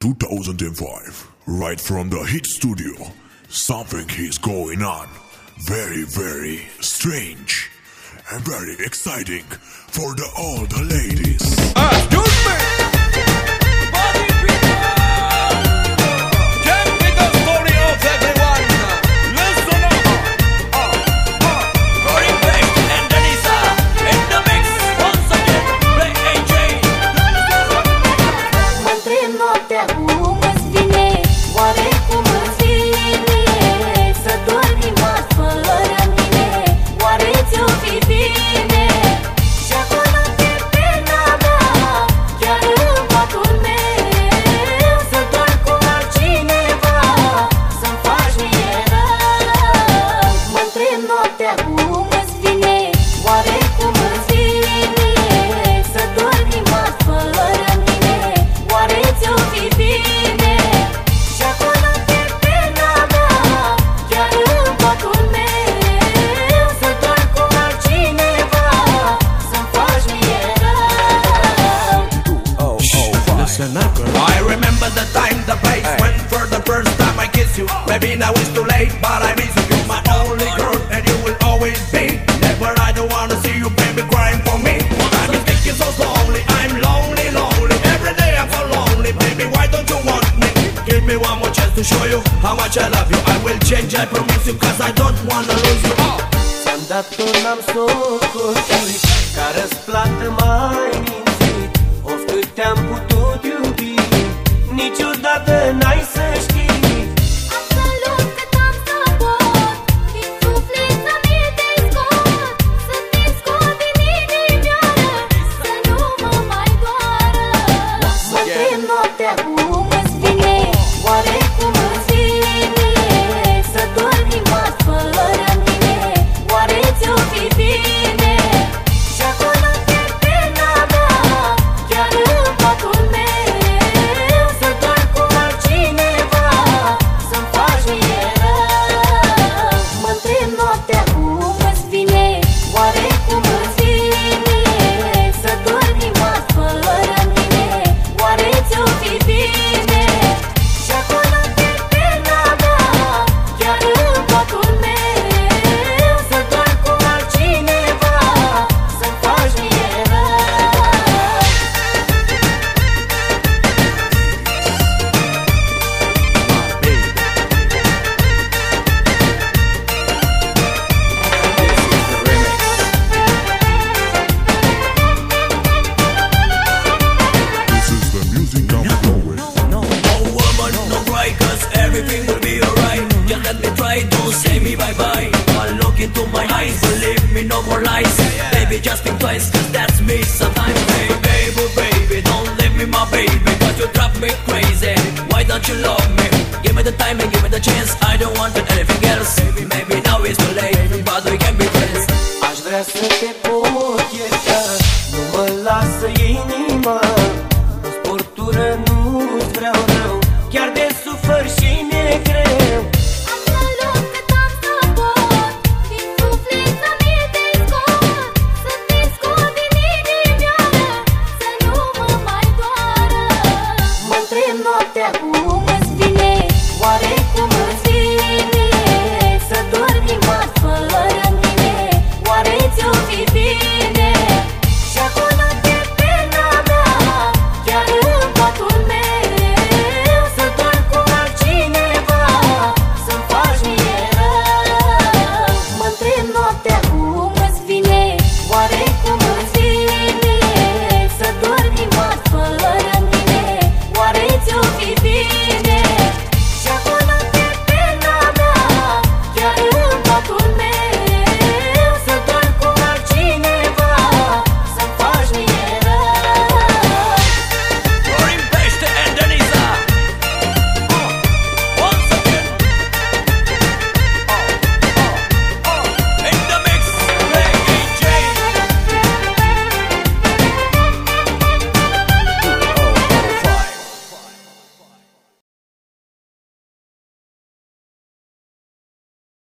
2005, right from the Hit Studio, something is going on. Very, very strange and very exciting for the the ladies. Uh, Excuse Maybe now it's too late, but I miss you. You're my only girl, and you will always be. Never I don't wanna see you, baby, crying for me. I'm thinking so slowly, I'm lonely, lonely. Every day I'm so lonely, baby. Why don't you want me? Give me one more chance to show you how much I love you. I will change, I promise you, cause I don't wanna lose you. Oh. Ți-am dat tot n-am socotit Ca răsplată mai mințit Of cât te-am putut everything will be alright. Just let me try to say me bye bye. One look into my eyes, believe me, no more lies. Baby, just think twice, cause that's me sometimes. Hey, baby, baby, don't leave me, my baby, cause you drive me crazy. Why don't you love me? Give me the time and give me the chance. I don't want anything else. Maybe now it's too late, but we can be friends. Chiar de